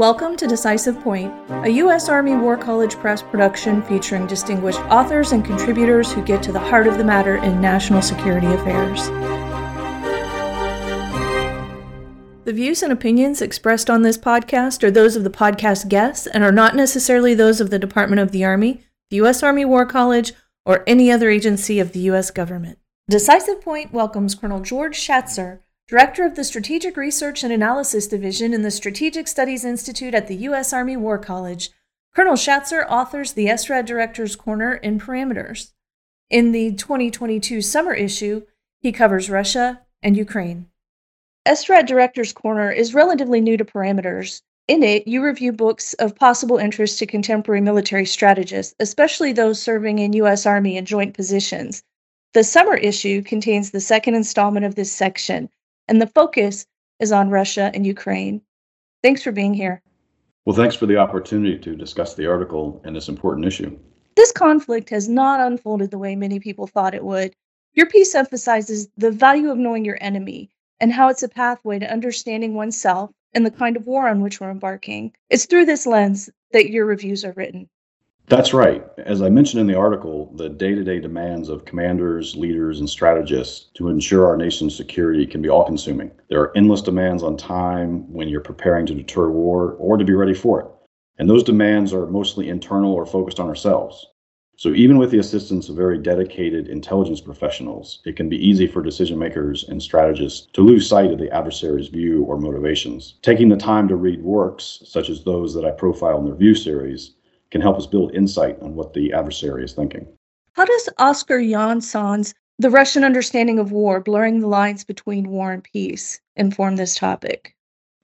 Welcome to Decisive Point, a U.S. Army War College Press production featuring distinguished authors and contributors who get to the heart of the matter in national security affairs. The views and opinions expressed on this podcast are those of the podcast guests and are not necessarily those of the Department of the Army, the U.S. Army War College, or any other agency of the U.S. government. Decisive Point welcomes Colonel George Shatzer, Director of the Strategic Research and Analysis Division in the Strategic Studies Institute at the U.S. Army War College. Colonel Shatzer authors the SRAD Director's Corner in Parameters. In the 2022 summer issue, he covers Russia and Ukraine. SRAD Director's Corner is relatively new to Parameters. In it, you review books of possible interest to contemporary military strategists, especially those serving in U.S. Army and joint positions. The summer issue contains the second installment of this section, and the focus is on Russia and Ukraine. Thanks for being here. Well, thanks for the opportunity to discuss the article and this important issue. This conflict has not unfolded the way many people thought it would. Your piece emphasizes the value of knowing your enemy and how it's a pathway to understanding oneself and the kind of war on which we're embarking. It's through this lens that your reviews are written. That's right. As I mentioned in the article, the day to day demands of commanders, leaders, and strategists to ensure our nation's security can be all consuming. There are endless demands on time when you're preparing to deter war or to be ready for it. And those demands are mostly internal or focused on ourselves. So, even with the assistance of very dedicated intelligence professionals, it can be easy for decision makers and strategists to lose sight of the adversary's view or motivations. Taking the time to read works, such as those that I profile in the review series, can help us build insight on what the adversary is thinking. How does Oscar Jonsson's The Russian Understanding of War, Blurring the Lines Between War and Peace, inform this topic?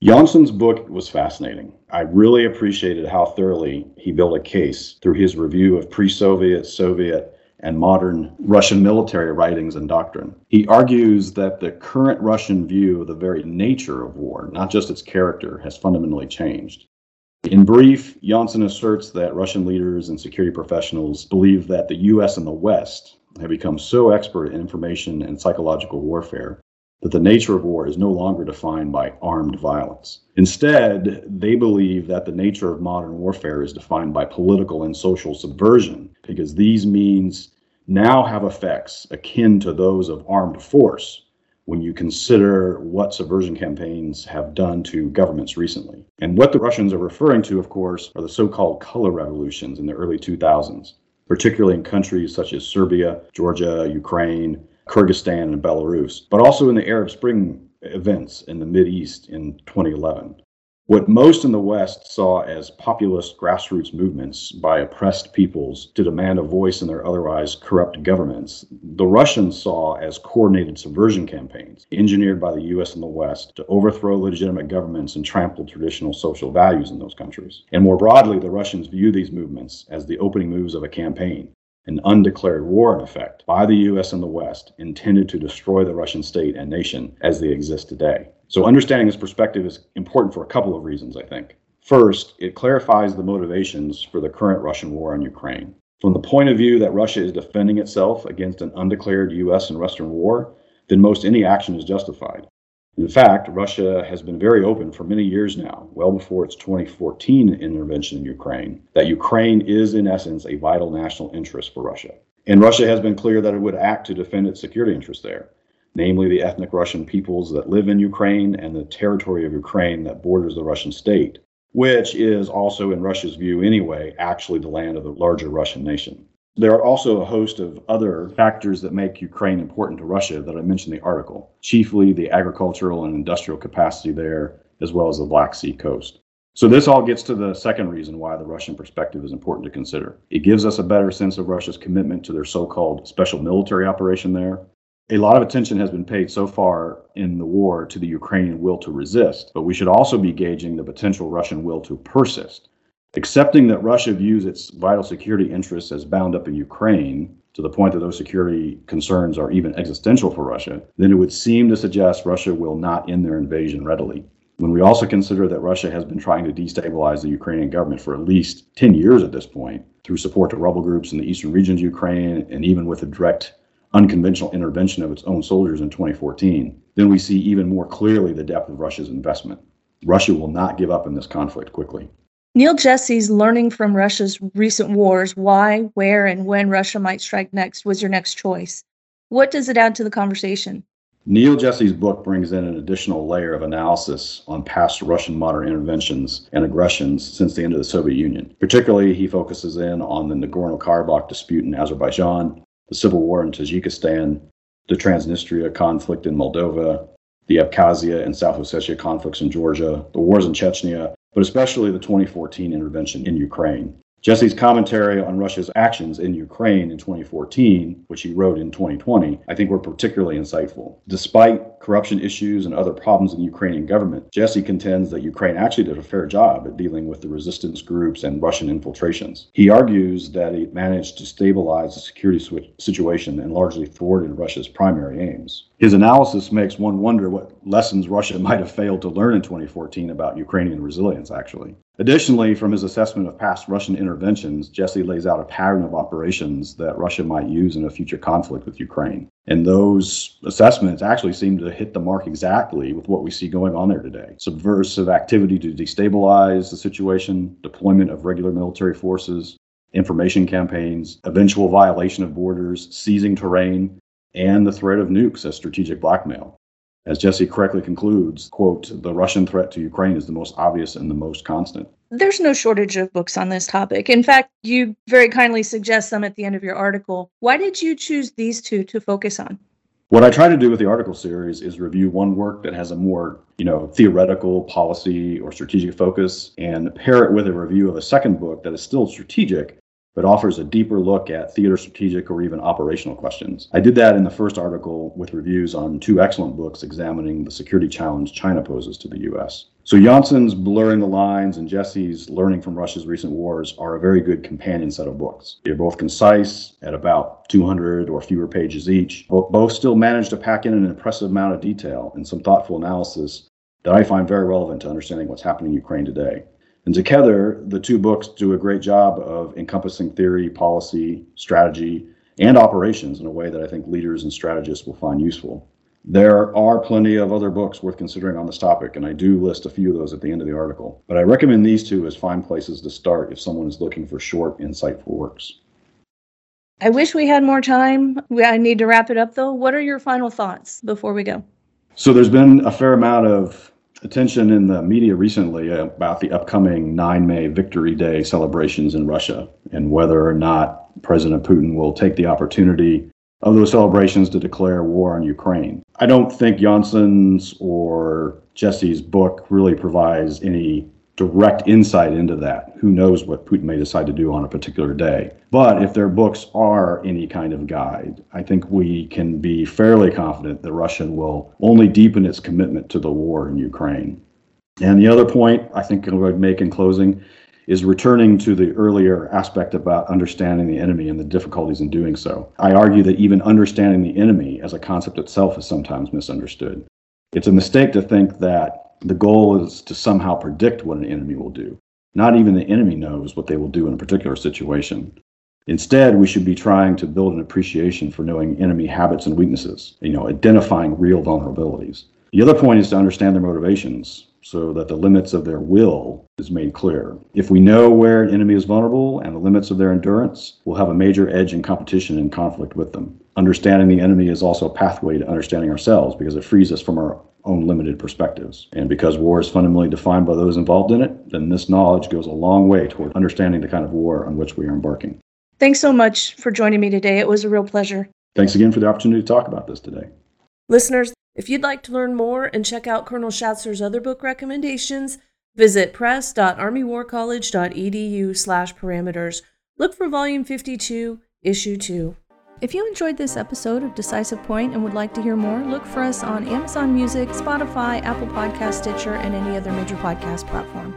Jonsson's book was fascinating. I really appreciated how thoroughly he built a case through his review of pre Soviet, Soviet, and modern Russian military writings and doctrine. He argues that the current Russian view of the very nature of war, not just its character, has fundamentally changed. In brief, Jonsson asserts that Russian leaders and security professionals believe that the U.S. and the West have become so expert in information and psychological warfare that the nature of war is no longer defined by armed violence. Instead, they believe that the nature of modern warfare is defined by political and social subversion, because these means now have effects akin to those of armed force when you consider what subversion campaigns have done to governments recently. And what the Russians are referring to, of course, are the so called color revolutions in the early 2000s, particularly in countries such as Serbia, Georgia, Ukraine, Kyrgyzstan, and Belarus, but also in the Arab Spring events in the Mid East in 2011. What most in the West saw as populist grassroots movements by oppressed peoples to demand a voice in their otherwise corrupt governments, the Russians saw as coordinated subversion campaigns engineered by the US and the West to overthrow legitimate governments and trample traditional social values in those countries. And more broadly, the Russians view these movements as the opening moves of a campaign an undeclared war, in effect, by the US and the West intended to destroy the Russian state and nation as they exist today. So, understanding this perspective is important for a couple of reasons, I think. First, it clarifies the motivations for the current Russian war on Ukraine. From the point of view that Russia is defending itself against an undeclared US and Western war, then most any action is justified. In fact, Russia has been very open for many years now, well before its 2014 intervention in Ukraine, that Ukraine is in essence a vital national interest for Russia. And Russia has been clear that it would act to defend its security interests there namely the ethnic Russian peoples that live in Ukraine and the territory of Ukraine that borders the Russian state, which is also, in Russia's view anyway, actually the land of the larger Russian nation. There are also a host of other factors that make Ukraine important to Russia that I mentioned in the article, chiefly the agricultural and industrial capacity there, as well as the Black Sea coast. So, this all gets to the second reason why the Russian perspective is important to consider. It gives us a better sense of Russia's commitment to their so called special military operation there, a lot of attention has been paid so far in the war to the Ukrainian will to resist, but we should also be gauging the potential Russian will to persist. Accepting that Russia views its vital security interests as bound up in Ukraine to the point that those security concerns are even existential for Russia, then it would seem to suggest Russia will not end their invasion readily. When we also consider that Russia has been trying to destabilize the Ukrainian government for at least 10 years at this point through support to rebel groups in the eastern regions of Ukraine and even with a direct unconventional intervention of its own soldiers in 2014, then we see even more clearly the depth of Russia's investment. Russia will not give up in this conflict quickly. Neil Jesse's learning from Russia's recent wars, why, where, and when Russia might strike next was your next choice. What does it add to the conversation? Neil Jesse's book brings in an additional layer of analysis on past Russian modern interventions and aggressions since the end of the Soviet Union. Particularly, he focuses in on the Nagorno Karabakh dispute in Azerbaijan, the civil war in Tajikistan, the Transnistria conflict in Moldova, the Abkhazia and South Ossetia conflicts in Georgia, the wars in Chechnya, but especially the 2014 intervention in Ukraine. Jesse's commentary on Russia's actions in Ukraine in 2014, which he wrote in 2020, I think were particularly insightful. Despite corruption issues and other problems in the Ukrainian government, Jesse contends that Ukraine actually did a fair job at dealing with the resistance groups and Russian infiltrations. He argues that it managed to stabilize the security situation and largely thwarted Russia's primary aims. His analysis makes one wonder what lessons Russia might have failed to learn in 2014 about Ukrainian resilience, actually. Additionally, from his assessment of past Russian interventions, Jesse lays out a pattern of operations that Russia might use in a future conflict with Ukraine. And those assessments actually seem to hit the mark exactly with what we see going on there today. Subversive activity to destabilize the situation, deployment of regular military forces, information campaigns, eventual violation of borders, seizing terrain, and the threat of nukes as strategic blackmail. As Jesse correctly concludes, quote, the Russian threat to Ukraine is the most obvious and the most constant. There's no shortage of books on this topic. In fact, you very kindly suggest some at the end of your article. Why did you choose these two to focus on? What I try to do with the article series is review one work that has a more, you know, theoretical policy or strategic focus and pair it with a review of a second book that is still strategic but offers a deeper look at theater strategic or even operational questions. I did that in the first article with reviews on two excellent books examining the security challenge China poses to the US. So Jonsson's Blurring the Lines and Jesse's Learning from Russia's Recent Wars are a very good companion set of books. They're both concise at about 200 or fewer pages each. But both still manage to pack in an impressive amount of detail and some thoughtful analysis that I find very relevant to understanding what's happening in Ukraine today. And together, the two books do a great job of encompassing theory, policy, strategy, and operations in a way that I think leaders and strategists will find useful. There are plenty of other books worth considering on this topic, and I do list a few of those at the end of the article. But I recommend these two as fine places to start if someone is looking for short, insightful works. I wish we had more time. I need to wrap it up, though. What are your final thoughts before we go? So, there's been a fair amount of attention in the media recently about the upcoming 9 May Victory Day celebrations in Russia and whether or not President Putin will take the opportunity of those celebrations to declare war on Ukraine. I don't think Jonsson's or Jesse's book really provides any direct insight into that. Who knows what Putin may decide to do on a particular day. But if their books are any kind of guide, I think we can be fairly confident that Russia will only deepen its commitment to the war in Ukraine. And the other point I think I would make in closing is returning to the earlier aspect about understanding the enemy and the difficulties in doing so. I argue that even understanding the enemy as a concept itself is sometimes misunderstood. It's a mistake to think that the goal is to somehow predict what an enemy will do. Not even the enemy knows what they will do in a particular situation. Instead, we should be trying to build an appreciation for knowing enemy habits and weaknesses, you know, identifying real vulnerabilities. The other point is to understand their motivations so that the limits of their will is made clear. If we know where an enemy is vulnerable and the limits of their endurance, we'll have a major edge in competition and conflict with them. Understanding the enemy is also a pathway to understanding ourselves because it frees us from our own limited perspectives. And because war is fundamentally defined by those involved in it, then this knowledge goes a long way toward understanding the kind of war on which we are embarking. Thanks so much for joining me today. It was a real pleasure. Thanks again for the opportunity to talk about this today. Listeners, if you'd like to learn more and check out Colonel Shatzer's other book recommendations, visit press.armywarcollege.edu slash parameters. Look for Volume 52, Issue 2. If you enjoyed this episode of Decisive Point and would like to hear more, look for us on Amazon Music, Spotify, Apple Podcast, Stitcher, and any other major podcast platform.